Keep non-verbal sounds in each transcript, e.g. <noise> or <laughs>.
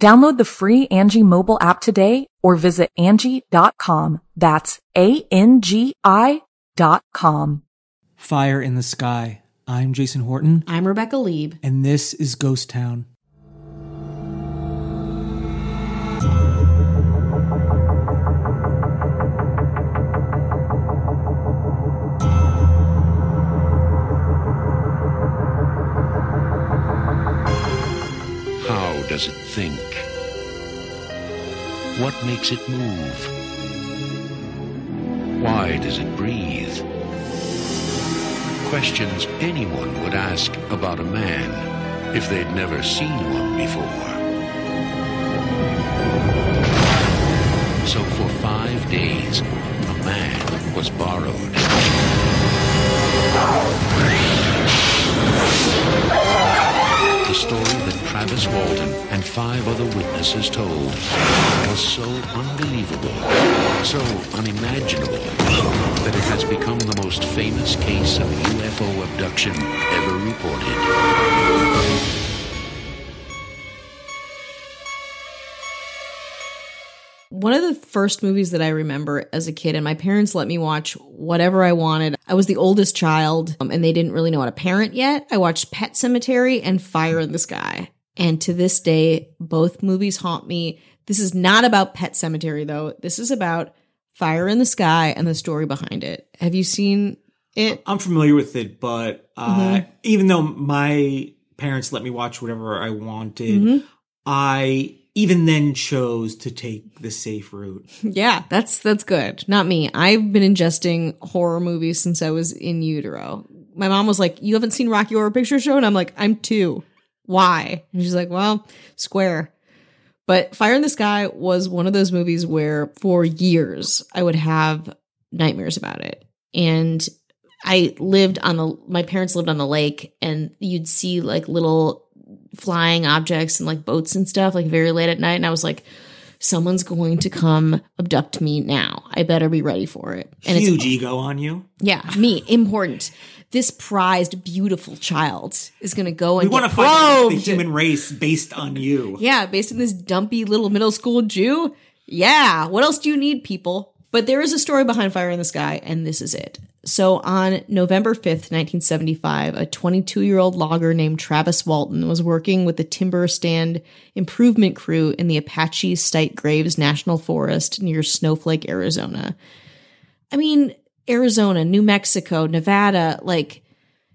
Download the free Angi mobile app today or visit Angi.com. That's A-N-G-I dot com. Fire in the Sky. I'm Jason Horton, I'm Rebecca Lieb. and this is Ghost Town. What makes it move? Why does it breathe? Questions anyone would ask about a man if they'd never seen one before. So for five days, a man was borrowed. The story that Travis Walton and five other witnesses told was so unbelievable, so unimaginable, that it has become the most famous case of UFO abduction ever reported. One of the first movies that I remember as a kid, and my parents let me watch whatever I wanted. I was the oldest child, um, and they didn't really know how to parent yet. I watched Pet Sematary and Fire in the Sky. And to this day, both movies haunt me. This is not about Pet Sematary, though. This is about Fire in the Sky and the story behind it. Have you seen it? I'm familiar with it, but uh, Mm-hmm. even though my parents let me watch whatever I wanted, Mm-hmm. I even then chose to take the safe route. Yeah, that's that's good. Not me. I've been ingesting horror movies since I was in utero. My mom was like, "You haven't seen Rocky Horror Picture Show?" And I'm like, "I'm two. Why?" And she's like, "Well, Square." But Fire in the Sky was one of those movies where for years I would have nightmares about it. And I lived on the my parents lived on the lake and you'd see like little flying objects and like boats and stuff like very late at night and I was like someone's going to come abduct me now. I better be ready for it. And Huge it's ego on you. yeah, me important. This prized beautiful child is going to go and We want to find the human race based on you. Yeah, based on this dumpy little middle school Jew. Yeah, what else do you need, people? But there is a story behind Fire in the Sky, and this is it. So on November 5th, 1975, a 22 year old logger named Travis Walton was working with the timber stand improvement crew in the Apache-Sitgreaves National Forest near Snowflake, Arizona. I mean, Arizona, New Mexico, Nevada, like,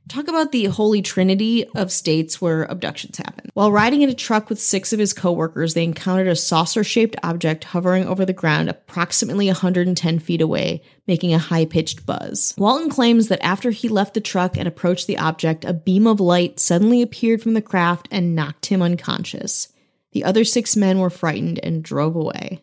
Talk about the holy trinity of states where abductions happen. While riding in a truck with six of his coworkers, they encountered a saucer shaped object hovering over the ground approximately 110 feet away, making a high pitched buzz. Walton claims that after he left the truck and approached the object, a beam of light suddenly appeared from the craft and knocked him unconscious. The other six men were frightened and drove away.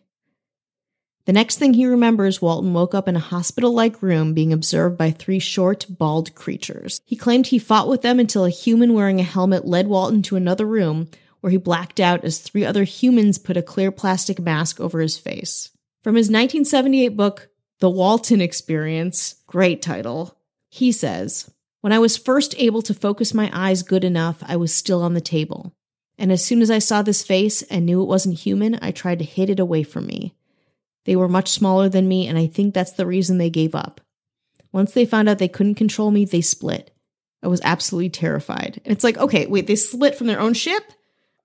The next thing he remembers, Walton woke up in a hospital like room being observed by three short, bald creatures. He claimed he fought with them until a human wearing a helmet led Walton to another room where he blacked out as three other humans put a clear plastic mask over his face. From his 1978 book, The Walton Experience, great title, he says, When I was first able to focus my eyes good enough, I was still on the table. And as soon as I saw this face and knew it wasn't human, I tried to hit it away from me. They were much smaller than me, and I think that's the reason they gave up. Once they found out they couldn't control me, they split. I was absolutely terrified. And it's like, okay, wait, they split from their own ship?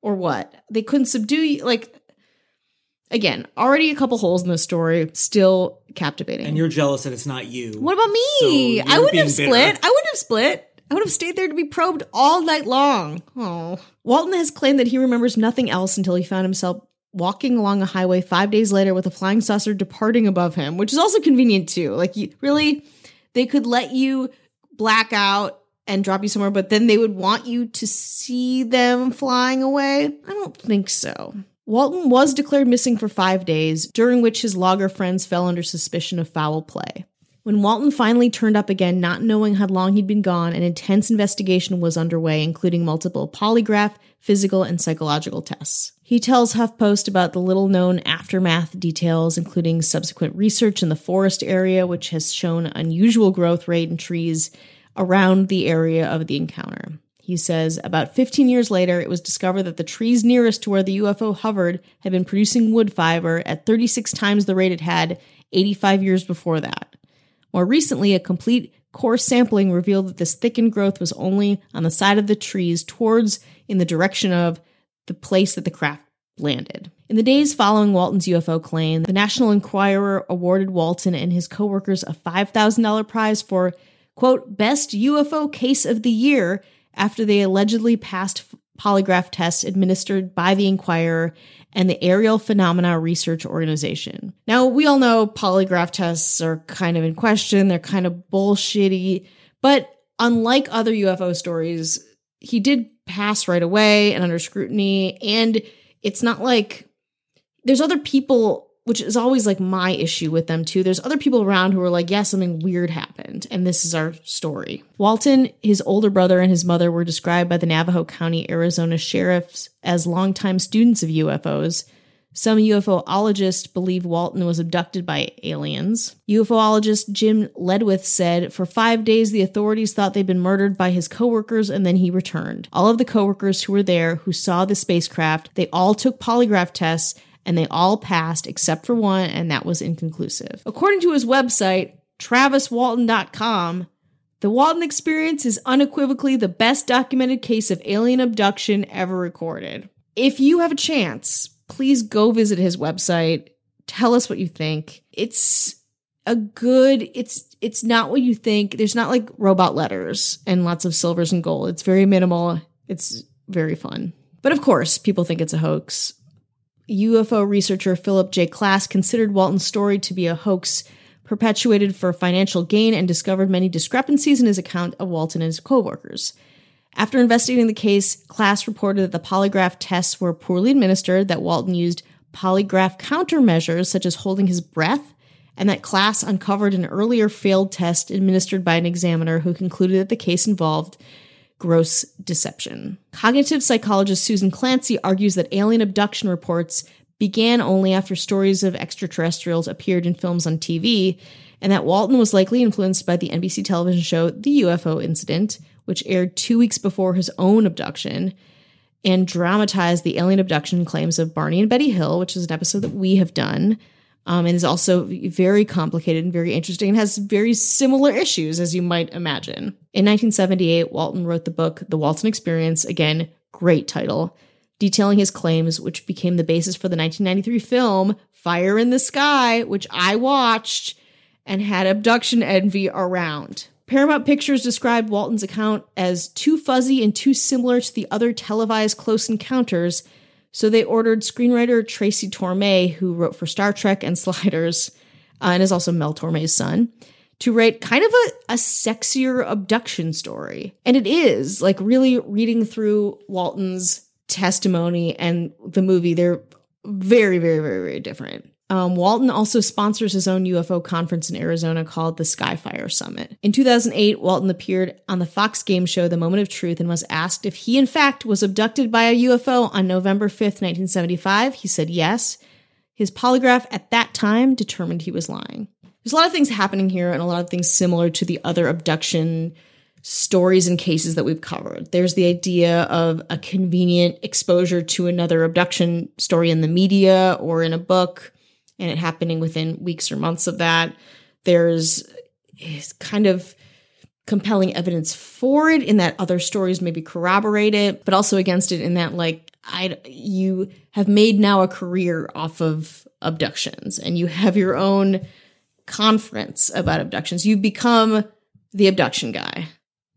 Or what? They couldn't subdue you? Like, Again, already a couple holes in the story, still captivating. And you're jealous that it's not you. what about me? So I wouldn't have split. bitter. I wouldn't have split. I would have stayed there to be probed all night long. Oh. Walton has claimed that he remembers nothing else until he found himself walking along a highway five days later with a flying saucer departing above him, which is also convenient too. Like, you, really, they could let you black out and drop you somewhere, but then they would want you to see them flying away? I don't think so. Walton was declared missing for five days, during which his logger friends fell under suspicion of foul play. When Walton finally turned up again, not knowing how long he'd been gone, an intense investigation was underway, including multiple polygraph, physical, and psychological tests. He tells HuffPost about the little known aftermath details, including subsequent research in the forest area, which has shown unusual growth rate in trees around the area of the encounter. He says about 15 years later, it was discovered that the trees nearest to where the UFO hovered had been producing wood fiber at 36 times the rate it had 85 years before that. More recently, a complete core sampling revealed that this thickened growth was only on the side of the trees towards in the direction of the place that the craft landed. In the days following Walton's UFO claim, the National Enquirer awarded Walton and his coworkers a $5,000 prize for, quote, best UFO case of the year after they allegedly passed polygraph tests administered by the Enquirer and the Aerial Phenomena Research Organization. Now, we all know polygraph tests are kind of in question, they're kind of bullshitty, but unlike other UFO stories, he did pass right away and under scrutiny, and it's not like there's other people which is always like my issue with them too. There's other people around who are like, yeah, something weird happened, and this is our story. Walton, his older brother, and his mother were described by the Navajo County, Arizona sheriffs as longtime students of UFOs. Some UFOologists believe Walton was abducted by aliens. UFOologist Jim Ledwith said, For five days, the authorities thought they'd been murdered by his coworkers, and then he returned. All of the coworkers who were there, who saw the spacecraft, they all took polygraph tests and they all passed except for one, and that was inconclusive. According to his website, traviswalton.com, the Walton experience is unequivocally the best documented case of alien abduction ever recorded. If you have a chance, please go visit his website. Tell us what you think. It's a good it's it's not what you think. There's not like robot letters and lots of silvers and gold. It's very minimal. It's very fun. But of course, people think it's a hoax. UFO researcher Philip J. Klass considered Walton's story to be a hoax perpetuated for financial gain and discovered many discrepancies in his account of Walton and his coworkers. After investigating the case, Klass reported that the polygraph tests were poorly administered, that Walton used polygraph countermeasures such as holding his breath, and that Klass uncovered an earlier failed test administered by an examiner who concluded that the case involved gross deception. Cognitive psychologist Susan Clancy argues that alien abduction reports began only after stories of extraterrestrials appeared in films on TV, and that Walton was likely influenced by the NBC television show The UFO Incident, which aired two weeks before his own abduction, and dramatized the alien abduction claims of Barney and Betty Hill, which is an episode that we have done. Um, and is also very complicated and very interesting and has very similar issues, as you might imagine. In 1978, Walton wrote the book The Walton Experience, again, great title, detailing his claims, which became the basis for the 1993 film Fire in the Sky, which I watched and had abduction envy around. Paramount Pictures described Walton's account as too fuzzy and too similar to the other televised close encounters, so they ordered screenwriter Tracy Torme, who wrote for Star Trek and Sliders, uh, and is also Mel Torme's son, to write kind of a, a sexier abduction story. And it is, like, really reading through Walton's testimony and the movie, they're very, very, very, very different. Um, Walton also sponsors his own UFO conference in Arizona called the Skyfire Summit. In 2008, Walton appeared on the Fox game show The Moment of Truth and was asked if he, in fact, was abducted by a UFO on November 5th, 1975. He said yes. His polygraph at that time determined he was lying. There's a lot of things happening here and a lot of things similar to the other abduction stories and cases that we've covered. There's the idea of a convenient exposure to another abduction story in the media or in a book and it happening within weeks or months of that. There's kind of compelling evidence for it in that other stories maybe corroborate it, but also against it in that, like, I you have made now a career off of abductions and you have your own conference about abductions. You've become the abduction guy.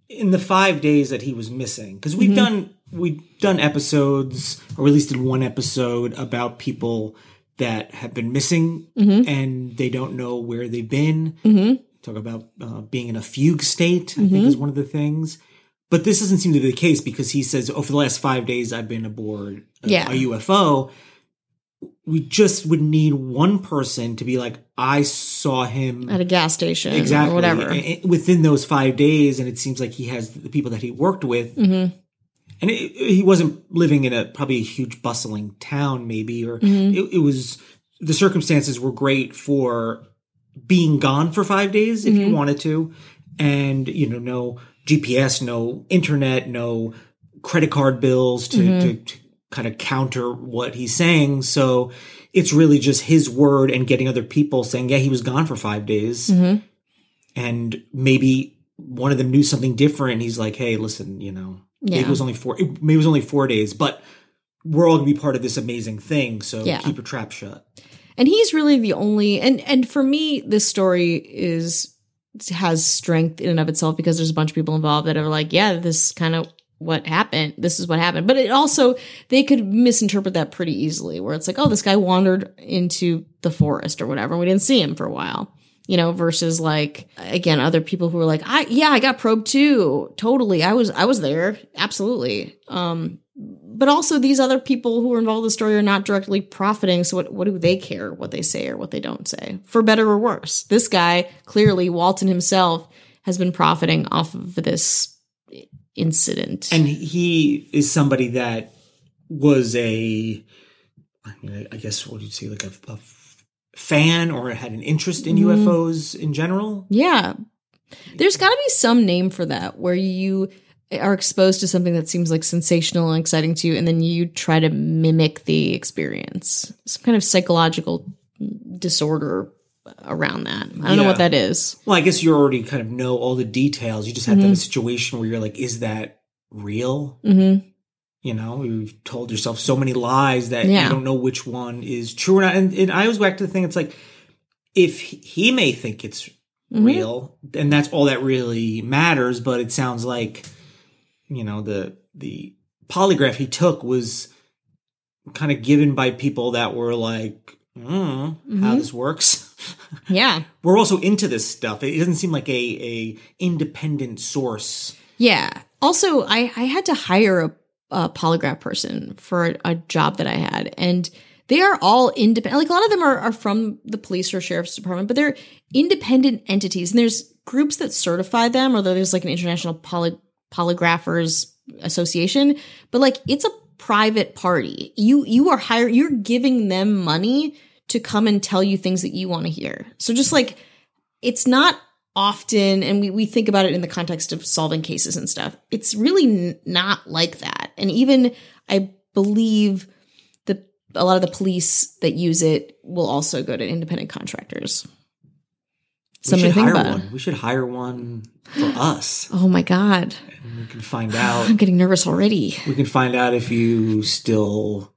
in the five days that he was missing because we've mm-hmm. done we've done episodes or at least did one episode about people that have been missing and they don't know where they've been. Talk about uh, being in a fugue state i think is one of the things. But this doesn't seem to be the case because he says oh for the last five days i've been aboard a, Yeah. a ufo we just would need one person to be like i saw him At a gas station exactly. or whatever. Within those five days. And it seems like he has the people that he worked with Mm-hmm. And it, he wasn't living in a probably a huge bustling town maybe or Mm-hmm. it, it was the circumstances were great for being gone for five days if Mm-hmm. you wanted to and you know no gps no internet no credit card bills to, Mm-hmm. to, to kind of counter what he's saying so it's really just his word and getting other people saying yeah he was gone for five days Mm-hmm. and maybe one of them knew something different. He's like, "Hey, listen, you know, maybe it was only four. it- Maybe it was only four days, but we're all gonna be part of this amazing thing. So Yeah. keep your trap shut." and he's really the only and and for me this story is has strength in and of itself because there's a bunch of people involved that are like yeah this kind of what happened this is what happened but it also they could misinterpret that pretty easily where it's like oh this guy wandered into the forest or whatever and we didn't see him for a while you know versus like again other people who are like i yeah i got probed too. Totally. I was i was there. Absolutely. Um but also these other people who are involved in the story are not directly profiting. So what, what do they care what they say or what they don't say? For better or worse this guy clearly walton himself has been profiting off of this incident. And he is somebody that was a, I mean, I guess what do you say, like a, a fan or had an interest in Mm-hmm. UFOs in general. yeah there's got to be some name for that where you are exposed to something that seems like sensational and exciting to you and then you try to mimic the experience some kind of psychological disorder around that i don't know what that is Well, I guess you already kind of know all the details. You just have to Mm-hmm. have a situation where you're like, "Is that real?" mm-hmm. You know, you've told yourself so many lies that Yeah. you don't know which one is true or not. And, and I always go back to the thing. It's like if he may think it's Mm-hmm. real, and that's all that really matters. But it sounds like you know the the polygraph he took was kind of given by people that were like, mm, "How Mm-hmm. this works." <laughs> yeah we're also into this stuff. It doesn't seem like a a independent source. Yeah. Also, I, I had to hire a, a polygraph person for a, job that I had, and they are all independent. Like a lot of them are, are from the police or sheriff's department, but they're independent entities. And there's groups that certify them, or there's like an international poly, polygraphers association. But like it's a private party. You you are hiring. You're giving them money to come and tell you things that you want to hear. So just like it's not often and we, we think about it in the context of solving cases and stuff it's really n- not like that and even i believe the a lot of the police that use it will also go to independent contractors We should hire about one. We should hire one for us. oh my god We can find out. i'm getting nervous already We can find out if you still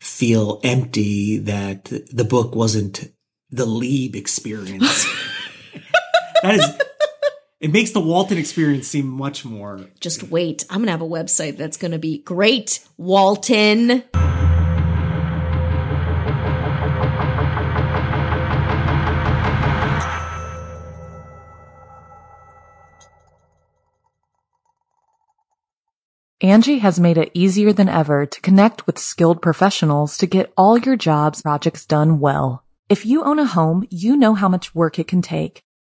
feel empty that the book wasn't the Lieb experience. <laughs> that is. It makes the Walton experience seem much more. just wait i'm gonna have a website that's gonna be great walton Angi has made it easier than ever to connect with skilled professionals to get all your jobs projects done well. If you own a home, you know how much work it can take,